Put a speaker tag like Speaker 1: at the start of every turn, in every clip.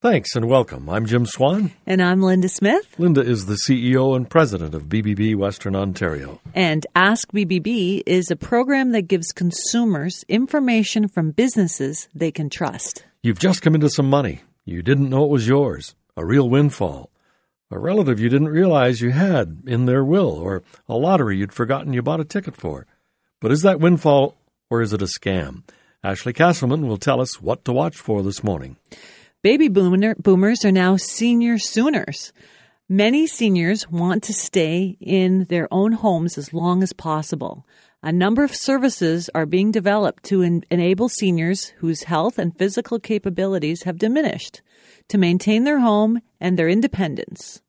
Speaker 1: Thanks and welcome. I'm Jim Swan.
Speaker 2: And I'm Linda Smith.
Speaker 1: Linda is the CEO and president of BBB Western Ontario.
Speaker 2: And Ask BBB is a program that gives consumers information from businesses they can trust.
Speaker 1: You've just come into some money. You didn't know it was yours, a real windfall. A relative you didn't realize you had in their will, or a lottery you'd forgotten you bought a ticket for. But is that windfall or is it a scam? Ashley Castleman will tell us what to watch for this morning.
Speaker 2: Baby boomer, boomers are now senior sooners. Many seniors want to stay in their own homes as long as possible. A number of services are being developed to en- enable seniors whose health and physical capabilities have diminished to maintain their home and their independence.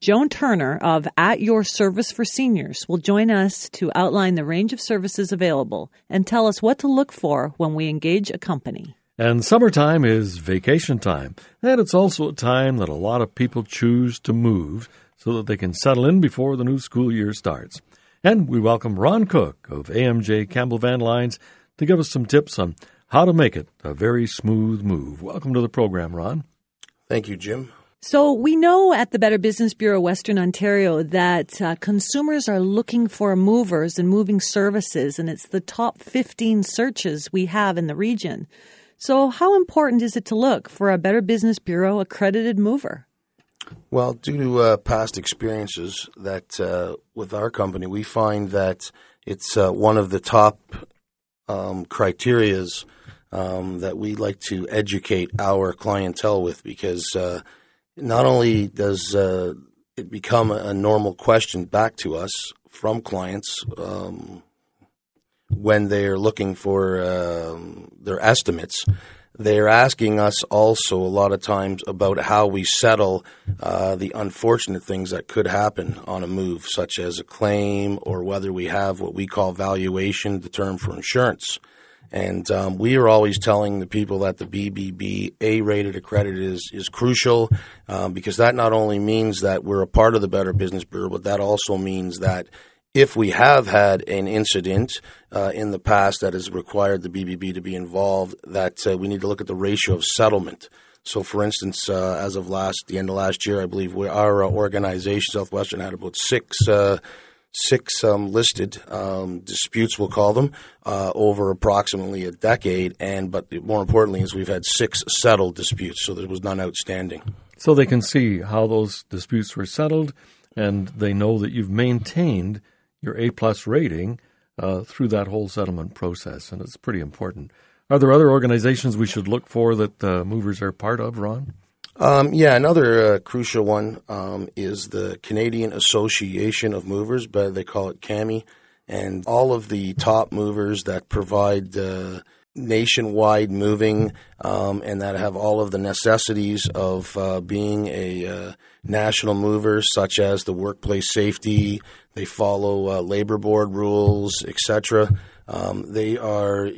Speaker 2: Joan Turner of At Your Service for Seniors will join us to outline the range of services available and tell us what to look for when we engage a company.
Speaker 1: And summertime is vacation time, and it's also a time that a lot of people choose to move so that they can settle in before the new school year starts. And we welcome Ron Cook of AMJ Campbell Van Lines to give us some tips on how to make it a very smooth move. Welcome to the program, Ron.
Speaker 3: Thank you, Jim.
Speaker 2: So, we know at the Better Business Bureau Western Ontario that uh, consumers are looking for movers and moving services, and it's the top 15 searches we have in the region. So, how important is it to look for a Better Business Bureau accredited mover?
Speaker 3: Well, due to uh, past experiences that uh, with our company, we find that it's uh, one of the top um, criterias um, that we like to educate our clientele with because uh, not only does uh, it become a normal question back to us from clients um, when they're looking for um, their estimates. They're asking us also a lot of times about how we settle uh, the unfortunate things that could happen on a move, such as a claim or whether we have what we call valuation, the term for insurance. And um, we are always telling the people that the BBB A rated accredited is, is crucial um, because that not only means that we're a part of the Better Business Bureau, but that also means that if we have had an incident uh, in the past that has required the BBB to be involved, that uh, we need to look at the ratio of settlement. So, for instance, uh, as of last the end of last year, I believe we, our uh, organization, Southwestern, had about six uh, six um, listed um, disputes, we'll call them, uh, over approximately a decade. And but more importantly, is we've had six settled disputes, so there was none outstanding.
Speaker 1: So they can see how those disputes were settled, and they know that you've maintained your A plus rating uh, through that whole settlement process, and it's pretty important. Are there other organizations we should look for that uh, movers are part of, Ron?
Speaker 3: Um, yeah, another uh, crucial one um, is the Canadian Association of Movers, but they call it CAMI, and all of the top movers that provide uh, nationwide moving um, and that have all of the necessities of uh, being a uh, national mover, such as the workplace safety. They follow uh, labor board rules, etc. Um, they are,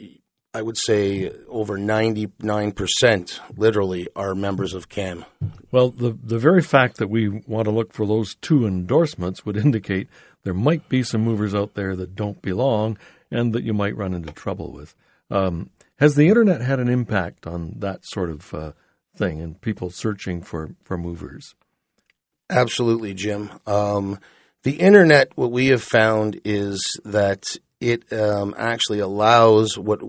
Speaker 3: I would say, over ninety nine percent, literally, are members of CAM.
Speaker 1: Well, the the very fact that we want to look for those two endorsements would indicate there might be some movers out there that don't belong and that you might run into trouble with. Um, has the internet had an impact on that sort of uh, thing and people searching for, for movers?
Speaker 3: Absolutely, Jim. Um, the internet, what we have found is that it um, actually allows what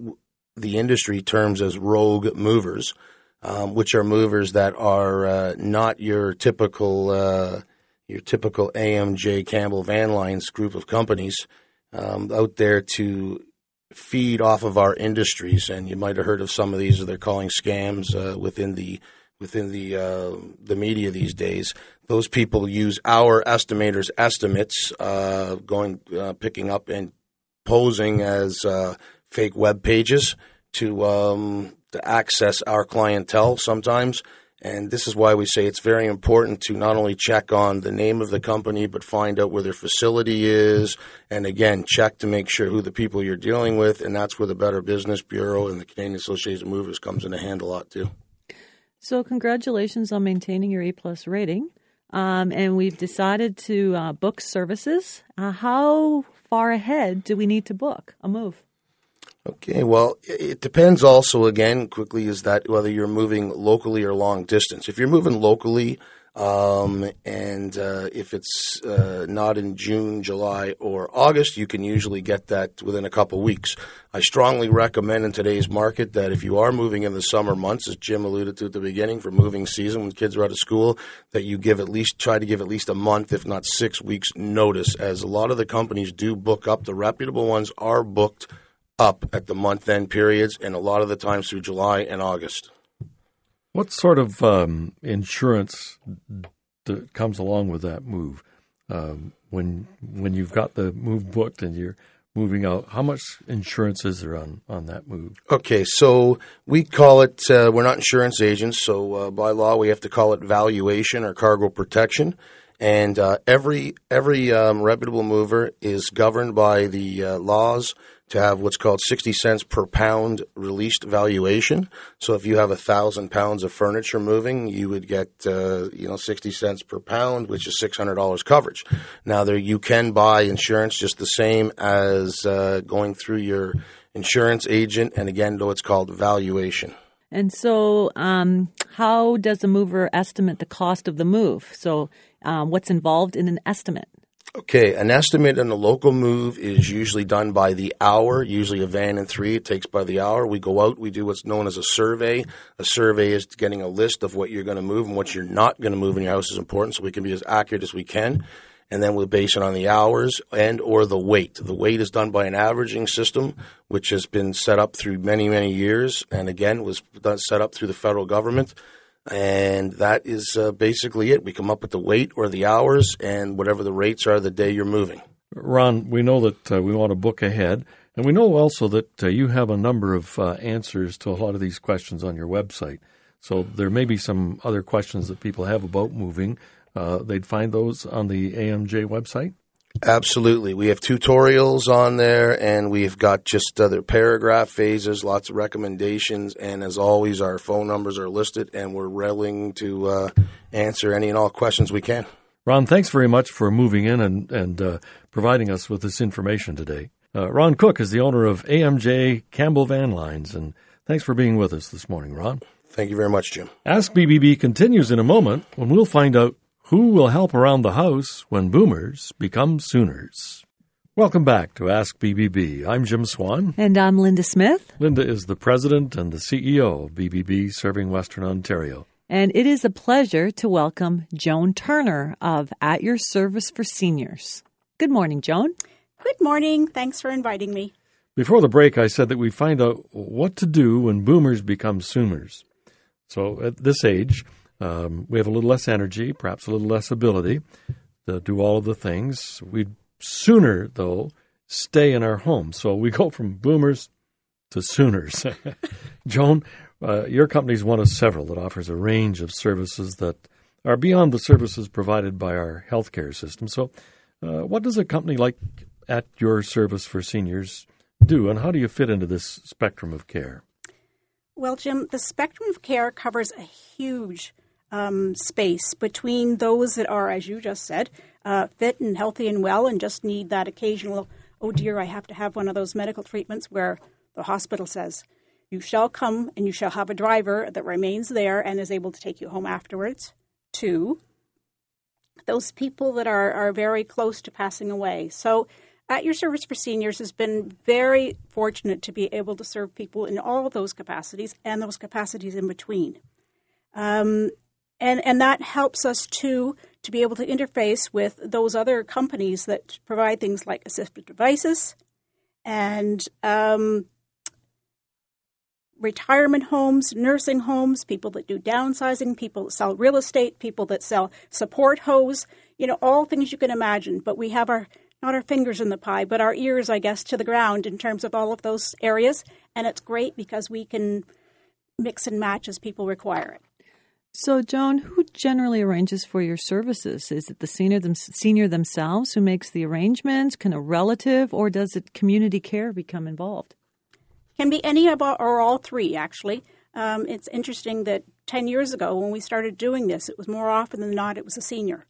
Speaker 3: the industry terms as rogue movers, um, which are movers that are uh, not your typical uh, your typical AMJ Campbell Van Lines group of companies um, out there to feed off of our industries, and you might have heard of some of these. They're calling scams uh, within the within the uh, the media these days. Those people use our estimators' estimates, uh, going uh, picking up and posing as uh, fake web pages to um, to access our clientele sometimes. And this is why we say it's very important to not only check on the name of the company, but find out where their facility is. And again, check to make sure who the people you're dealing with. And that's where the Better Business Bureau and the Canadian Association of Movers comes in a hand a lot too.
Speaker 2: So, congratulations on maintaining your A plus rating. Um, and we've decided to uh, book services. Uh, how far ahead do we need to book a move?
Speaker 3: Okay, well, it depends also, again, quickly, is that whether you're moving locally or long distance. If you're moving locally, um, and uh, if it's uh, not in June, July, or August, you can usually get that within a couple weeks. I strongly recommend in today's market that if you are moving in the summer months, as Jim alluded to at the beginning, for moving season when kids are out of school, that you give at least try to give at least a month, if not six weeks, notice. As a lot of the companies do book up, the reputable ones are booked up at the month end periods, and a lot of the times through July and August.
Speaker 1: What sort of um, insurance d- comes along with that move? Um, when when you've got the move booked and you're moving out, how much insurance is there on, on that move?
Speaker 3: Okay, so we call it, uh, we're not insurance agents, so uh, by law we have to call it valuation or cargo protection. And uh, every every um, reputable mover is governed by the uh, laws to have what's called 60 cents per pound released valuation. So if you have a thousand pounds of furniture moving, you would get, uh, you know, 60 cents per pound, which is $600 coverage. Now there, you can buy insurance just the same as uh, going through your insurance agent. And again, though it's called valuation.
Speaker 2: And so, um, how does a mover estimate the cost of the move? So, um, what's involved in an estimate?
Speaker 3: Okay, an estimate in a local move is usually done by the hour, usually a van and three. It takes by the hour. We go out, we do what's known as a survey. A survey is getting a list of what you're going to move and what you're not going to move in your house is important so we can be as accurate as we can. And then we base it on the hours and or the weight. The weight is done by an averaging system, which has been set up through many, many years, and again was set up through the federal government and that is uh, basically it. We come up with the weight or the hours and whatever the rates are the day you're moving.
Speaker 1: Ron, we know that uh, we want to book ahead, and we know also that uh, you have a number of uh, answers to a lot of these questions on your website. So there may be some other questions that people have about moving. Uh, they'd find those on the AMJ website.
Speaker 3: Absolutely. We have tutorials on there and we've got just other paragraph phases, lots of recommendations. And as always, our phone numbers are listed and we're willing to uh, answer any and all questions we can.
Speaker 1: Ron, thanks very much for moving in and, and uh, providing us with this information today. Uh, Ron Cook is the owner of AMJ Campbell Van Lines, and thanks for being with us this morning, Ron.
Speaker 3: Thank you very much, Jim.
Speaker 1: Ask BBB continues in a moment when we'll find out who will help around the house when boomers become Sooners? Welcome back to Ask BBB. I'm Jim Swan.
Speaker 2: And I'm Linda Smith.
Speaker 1: Linda is the president and the CEO of BBB serving Western Ontario.
Speaker 2: And it is a pleasure to welcome Joan Turner of At Your Service for Seniors. Good morning, Joan.
Speaker 4: Good morning. Thanks for inviting me.
Speaker 1: Before the break, I said that we find out what to do when boomers become Sooners. So at this age, um, we have a little less energy, perhaps a little less ability to do all of the things. We'd sooner, though, stay in our home. So we go from boomers to Sooners. Joan, uh, your company is one of several that offers a range of services that are beyond the services provided by our healthcare system. So, uh, what does a company like At Your Service for Seniors do, and how do you fit into this spectrum of care?
Speaker 4: Well, Jim, the spectrum of care covers a huge um, space between those that are, as you just said, uh, fit and healthy and well and just need that occasional, oh dear, I have to have one of those medical treatments where the hospital says, you shall come and you shall have a driver that remains there and is able to take you home afterwards. Two, those people that are, are very close to passing away. So, at Your Service for Seniors has been very fortunate to be able to serve people in all those capacities and those capacities in between. Um, and and that helps us too to be able to interface with those other companies that provide things like assistive devices and um, retirement homes, nursing homes, people that do downsizing, people that sell real estate, people that sell support hose, you know, all things you can imagine. But we have our not our fingers in the pie, but our ears, I guess, to the ground in terms of all of those areas. And it's great because we can mix and match as people require it.
Speaker 2: So, Joan, who generally arranges for your services? Is it the senior, them, senior themselves who makes the arrangements? Can a relative, or does it community care become involved?
Speaker 4: Can be any of or all three, actually. Um, it's interesting that 10 years ago, when we started doing this, it was more often than not, it was a senior.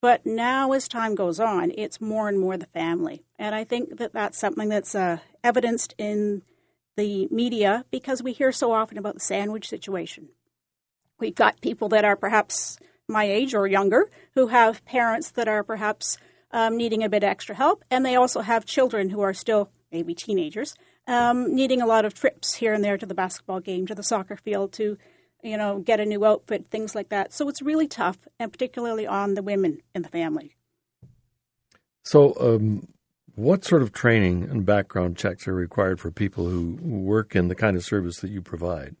Speaker 4: But now, as time goes on, it's more and more the family. And I think that that's something that's uh, evidenced in the media because we hear so often about the sandwich situation. We've got people that are perhaps my age or younger who have parents that are perhaps um, needing a bit extra help, and they also have children who are still maybe teenagers um, needing a lot of trips here and there to the basketball game, to the soccer field, to you know get a new outfit, things like that. So it's really tough, and particularly on the women in the family.
Speaker 1: So, um, what sort of training and background checks are required for people who work in the kind of service that you provide?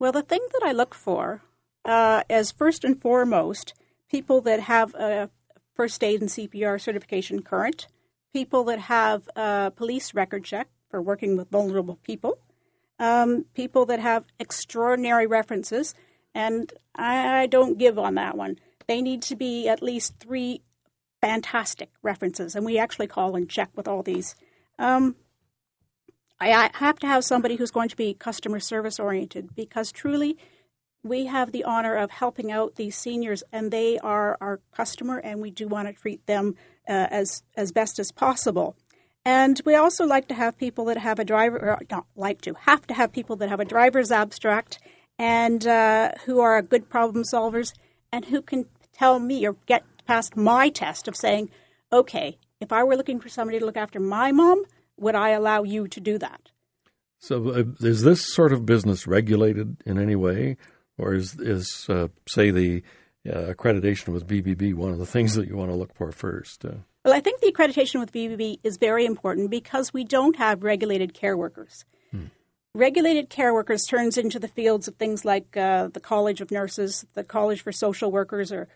Speaker 4: Well, the thing that I look for uh, as first and foremost people that have a first aid and CPR certification current, people that have a police record check for working with vulnerable people, um, people that have extraordinary references, and I, I don't give on that one. They need to be at least three fantastic references, and we actually call and check with all these. Um, I, have to have somebody who's going to be customer service oriented because truly we have the honor of helping out these seniors, and they are our customer, and we do want to treat them uh, as as best as possible. And we also like to have people that have a driver, not like to, have to have people that have a driver's abstract and uh, who are good problem solvers and who can tell me or get past my test of saying, okay, if I were looking for somebody to look after my mom, would I allow you to do that?
Speaker 1: So, uh, is this sort of business regulated in any way, or is is uh, say the uh, accreditation with BBB one of the things that you want to look for first? Uh,
Speaker 4: well, I think the accreditation with BBB is very important because we don't have regulated care workers. Hmm. Regulated care workers turns into the fields of things like uh, the College of Nurses, the College for Social Workers, or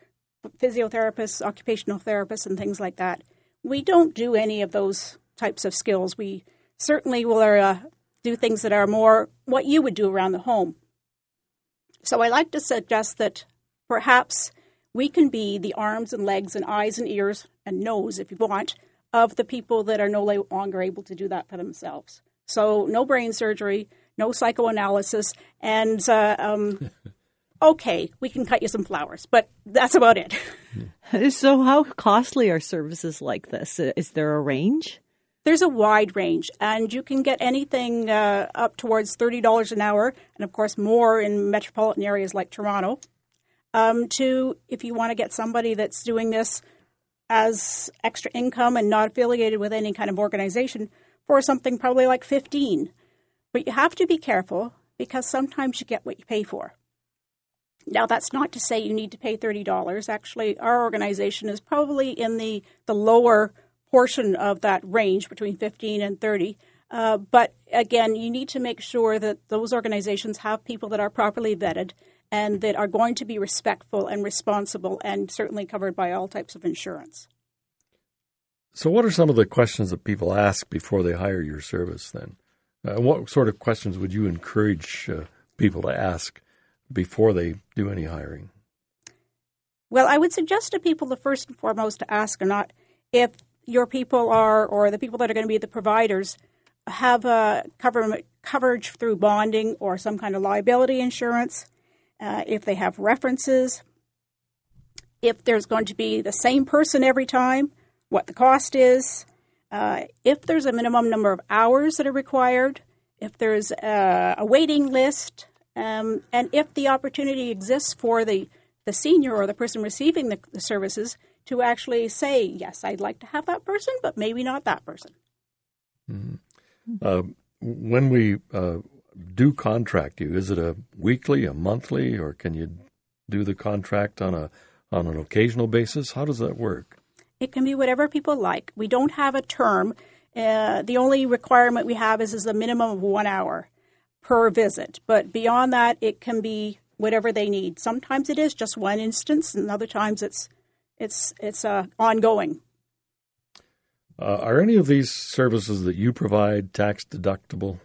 Speaker 4: physiotherapists, occupational therapists, and things like that. We don't do any of those types of skills. We certainly will uh, do things that are more what you would do around the home. So I like to suggest that perhaps we can be the arms and legs and eyes and ears and nose, if you want, of the people that are no longer able to do that for themselves. So no brain surgery, no psychoanalysis, and uh, um, okay, we can cut you some flowers, but that's about it.
Speaker 2: So, how costly are services like this? Is there a range?
Speaker 4: There's a wide range, and you can get anything uh, up towards $30 an hour, and of course, more in metropolitan areas like Toronto. Um, to if you want to get somebody that's doing this as extra income and not affiliated with any kind of organization for something probably like 15 but you have to be careful because sometimes you get what you pay for. Now that's not to say you need to pay $30 actually our organization is probably in the, the lower portion of that range between 15 and 30. Uh, but again, you need to make sure that those organizations have people that are properly vetted and that are going to be respectful and responsible and certainly covered by all types of insurance.
Speaker 1: So, what are some of the questions that people ask before they hire your service then? Uh, what sort of questions would you encourage uh, people to ask before they do any hiring?
Speaker 4: Well, I would suggest to people the first and foremost to ask or not if your people are, or the people that are going to be the providers, have a cover, coverage through bonding or some kind of liability insurance, uh, if they have references, if there's going to be the same person every time, what the cost is, uh, if there's a minimum number of hours that are required, if there's a, a waiting list, um, and if the opportunity exists for the, the senior or the person receiving the, the services to actually say, yes, I'd like to have that person, but maybe not that person.
Speaker 1: Mm-hmm. Uh, when we uh, do contract you, is it a weekly, a monthly, or can you do the contract on a on an occasional basis? How does that work?
Speaker 4: It can be whatever people like. We don't have a term. Uh, the only requirement we have is, is a minimum of one hour per visit. But beyond that, it can be whatever they need. Sometimes it is just one instance, and other times it's it's it's uh, ongoing.
Speaker 1: Uh, are any of these services that you provide tax deductible?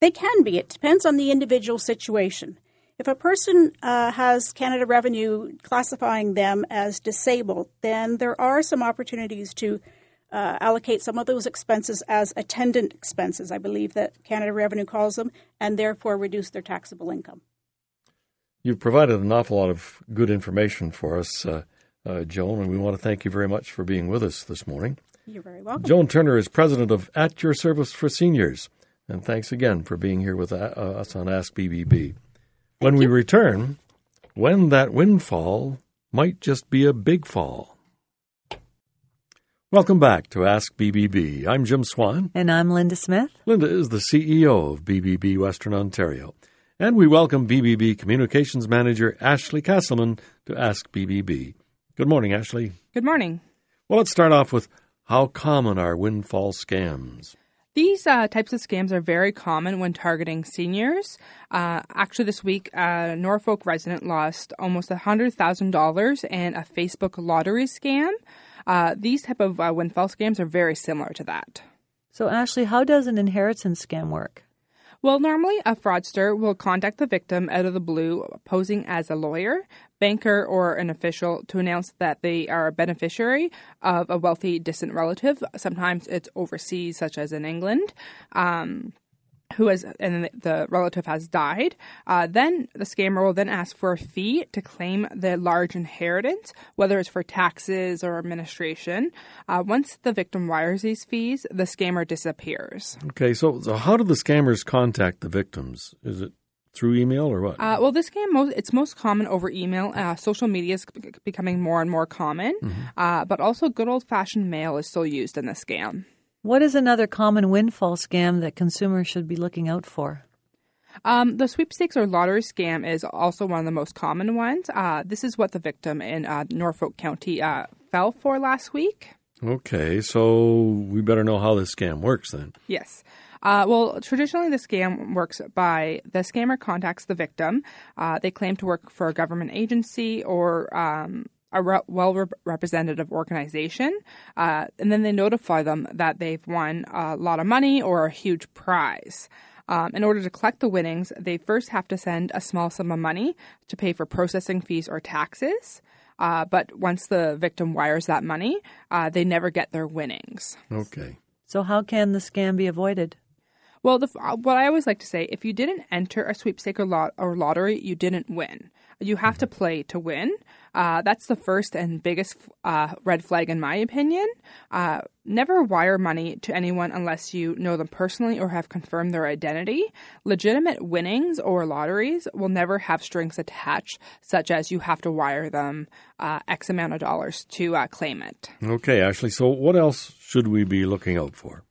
Speaker 4: They can be. It depends on the individual situation. If a person uh, has Canada Revenue classifying them as disabled, then there are some opportunities to uh, allocate some of those expenses as attendant expenses, I believe that Canada Revenue calls them, and therefore reduce their taxable income.
Speaker 1: You've provided an awful lot of good information for us. Uh, uh, Joan, and we want to thank you very much for being with us this morning.
Speaker 4: You're very welcome.
Speaker 1: Joan Turner is president of At Your Service for Seniors, and thanks again for being here with uh, us on Ask BBB. When we return, when that windfall might just be a big fall. Welcome back to Ask BBB. I'm Jim Swan.
Speaker 2: And I'm Linda Smith.
Speaker 1: Linda is the CEO of BBB Western Ontario. And we welcome BBB Communications Manager Ashley Castleman to Ask BBB. Good morning, Ashley.
Speaker 5: Good morning.
Speaker 1: Well, let's start off with how common are windfall scams?
Speaker 5: These uh, types of scams are very common when targeting seniors. Uh, actually, this week, a Norfolk resident lost almost $100,000 in a Facebook lottery scam. Uh, these type of uh, windfall scams are very similar to that.
Speaker 2: So, Ashley, how does an inheritance scam work?
Speaker 5: Well, normally a fraudster will contact the victim out of the blue, posing as a lawyer, banker, or an official to announce that they are a beneficiary of a wealthy distant relative. Sometimes it's overseas, such as in England. Um, who has and the relative has died, uh, then the scammer will then ask for a fee to claim the large inheritance, whether it's for taxes or administration. Uh, once the victim wires these fees, the scammer disappears.
Speaker 1: Okay, so, so how do the scammers contact the victims? Is it through email or what?
Speaker 5: Uh, well, this scam most, it's most common over email. Uh, social media is becoming more and more common, mm-hmm. uh, but also good old fashioned mail is still used in the scam.
Speaker 2: What is another common windfall scam that consumers should be looking out for?
Speaker 5: Um, the sweepstakes or lottery scam is also one of the most common ones. Uh, this is what the victim in uh, Norfolk County uh, fell for last week.
Speaker 1: Okay, so we better know how this scam works then.
Speaker 5: Yes. Uh, well, traditionally, the scam works by the scammer contacts the victim. Uh, they claim to work for a government agency or um, a re- well representative organization, uh, and then they notify them that they've won a lot of money or a huge prize. Um, in order to collect the winnings, they first have to send a small sum of money to pay for processing fees or taxes. Uh, but once the victim wires that money, uh, they never get their winnings.
Speaker 1: Okay.
Speaker 2: So, how can the scam be avoided?
Speaker 5: Well, the, uh, what I always like to say if you didn't enter a sweepstake or, lot, or lottery, you didn't win. You have to play to win. Uh, that's the first and biggest uh, red flag, in my opinion. Uh, never wire money to anyone unless you know them personally or have confirmed their identity. Legitimate winnings or lotteries will never have strings attached, such as you have to wire them uh, X amount of dollars to uh, claim it.
Speaker 1: Okay, Ashley. So, what else should we be looking out for?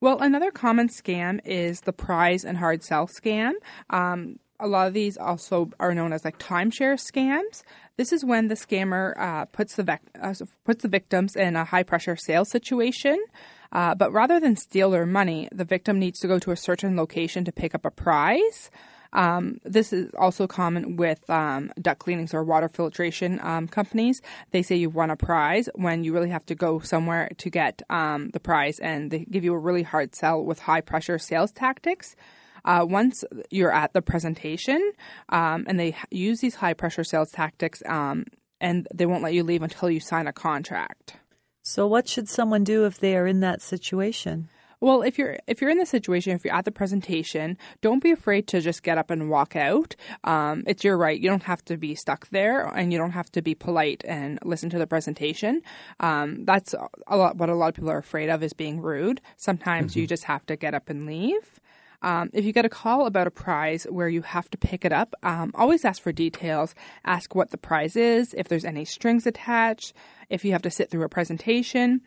Speaker 5: Well, another common scam is the prize and hard sell scam. Um, a lot of these also are known as like timeshare scams. This is when the scammer uh, puts the vec- uh, puts the victims in a high pressure sales situation. Uh, but rather than steal their money, the victim needs to go to a certain location to pick up a prize. Um, this is also common with um, duct cleanings or water filtration um, companies. They say you've won a prize when you really have to go somewhere to get um, the prize, and they give you a really hard sell with high pressure sales tactics. Uh, once you're at the presentation, um, and they use these high pressure sales tactics, um, and they won't let you leave until you sign a contract.
Speaker 2: So, what should someone do if they are in that situation?
Speaker 5: Well, if you're if you're in the situation, if you're at the presentation, don't be afraid to just get up and walk out. Um, it's your right. You don't have to be stuck there, and you don't have to be polite and listen to the presentation. Um, that's a lot. What a lot of people are afraid of is being rude. Sometimes mm-hmm. you just have to get up and leave. Um, if you get a call about a prize where you have to pick it up, um, always ask for details. Ask what the prize is, if there's any strings attached, if you have to sit through a presentation,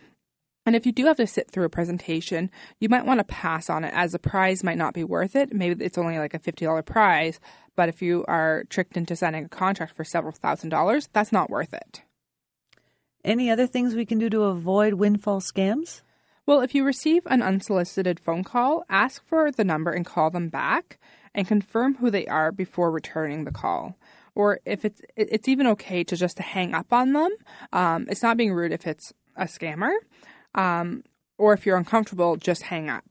Speaker 5: and if you do have to sit through a presentation, you might want to pass on it as the prize might not be worth it. Maybe it's only like a $50 prize, but if you are tricked into signing a contract for several thousand dollars, that's not worth it.
Speaker 2: Any other things we can do to avoid windfall scams?
Speaker 5: Well, if you receive an unsolicited phone call, ask for the number and call them back and confirm who they are before returning the call. Or if it's it's even okay to just hang up on them. Um, it's not being rude if it's a scammer. Um, or if you're uncomfortable, just hang up.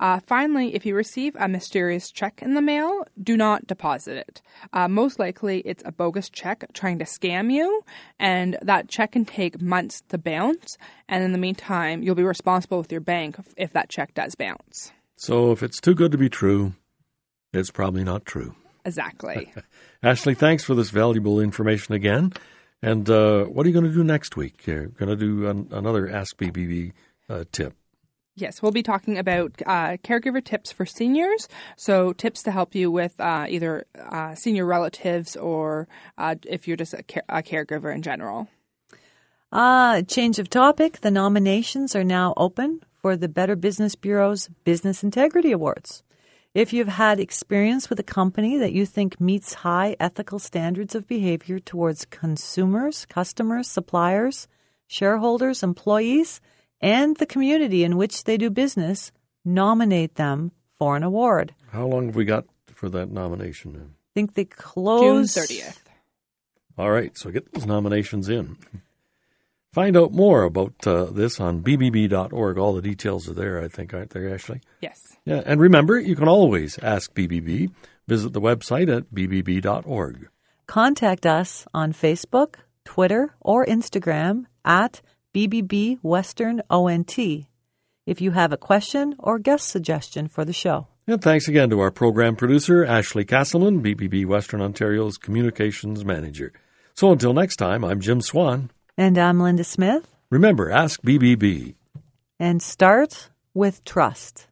Speaker 5: Uh, finally, if you receive a mysterious check in the mail, do not deposit it. Uh, most likely, it's a bogus check trying to scam you, and that check can take months to bounce. And in the meantime, you'll be responsible with your bank if that check does bounce.
Speaker 1: So, if it's too good to be true, it's probably not true.
Speaker 5: Exactly.
Speaker 1: Ashley, thanks for this valuable information again. And uh, what are you going to do next week? You're going to do an, another Ask BBB uh, tip.
Speaker 5: Yes, we'll be talking about uh, caregiver tips for seniors. So, tips to help you with uh, either uh, senior relatives or uh, if you're just a, care- a caregiver in general.
Speaker 2: Ah, change of topic. The nominations are now open for the Better Business Bureau's Business Integrity Awards. If you've had experience with a company that you think meets high ethical standards of behavior towards consumers, customers, suppliers, shareholders, employees, and the community in which they do business, nominate them for an award.
Speaker 1: How long have we got for that nomination?
Speaker 2: I think they close June
Speaker 5: 30th.
Speaker 1: All right, so get those nominations in. Find out more about uh, this on bbb.org. All the details are there, I think, aren't there, Ashley?
Speaker 5: Yes.
Speaker 1: Yeah, and remember, you can always ask BBB. Visit the website at bbb.org.
Speaker 2: Contact us on Facebook, Twitter, or Instagram at BBB Western ONT if you have a question or guest suggestion for the show.
Speaker 1: And thanks again to our program producer, Ashley Castleman, BBB Western Ontario's Communications Manager. So until next time, I'm Jim Swan.
Speaker 2: And I'm Linda Smith.
Speaker 1: Remember, ask BBB.
Speaker 2: And start with trust.